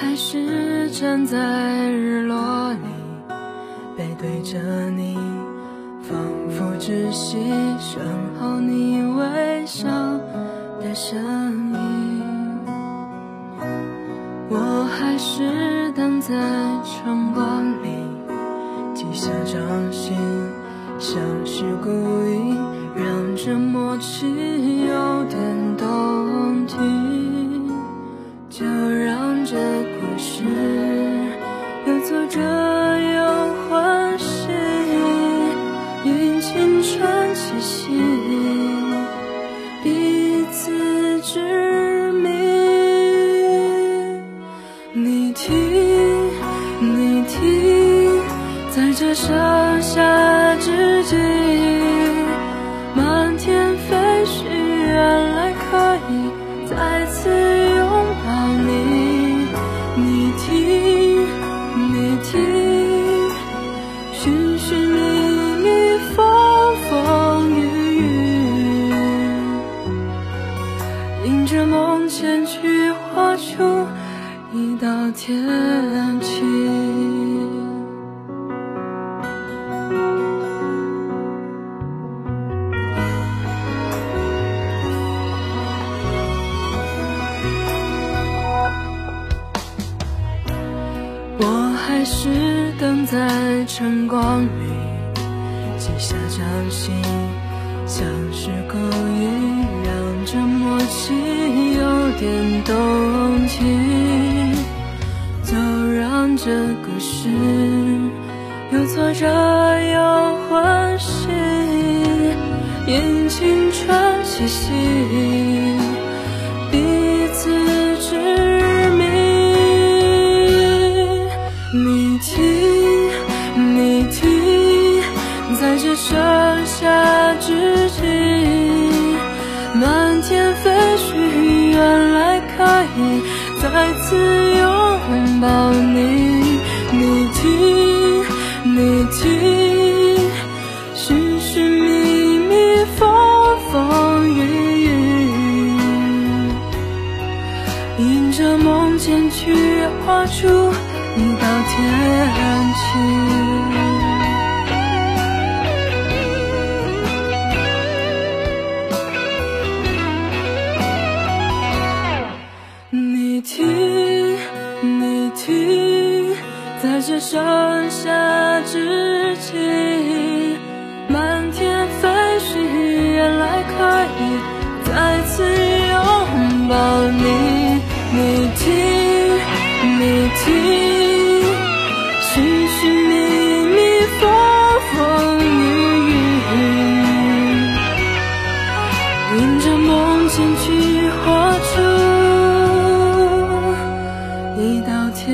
还是站在日落里，背对着你，仿佛只喜身后你微笑的身影。我还是等在晨光里，记下掌心，像是故意让这默契有点盛夏之际，满天飞絮，原来可以再次拥抱你。你听，你听，寻寻觅觅，风风雨雨，迎着梦前去画出一道天晴。是等在晨光里，记下掌心，像是故意让这默契有点动听。就让这故事有挫折有欢喜，因青春气息，在这盛夏之际，满天飞絮，原来可以再次拥抱你。你听，你听，寻寻觅觅，风风雨雨。迎着梦前去画出一道天在这盛夏之际，漫天飞絮，原来可以再次拥抱你。你听，你听，寻寻觅觅，风风雨雨，迎着梦前去画出一道天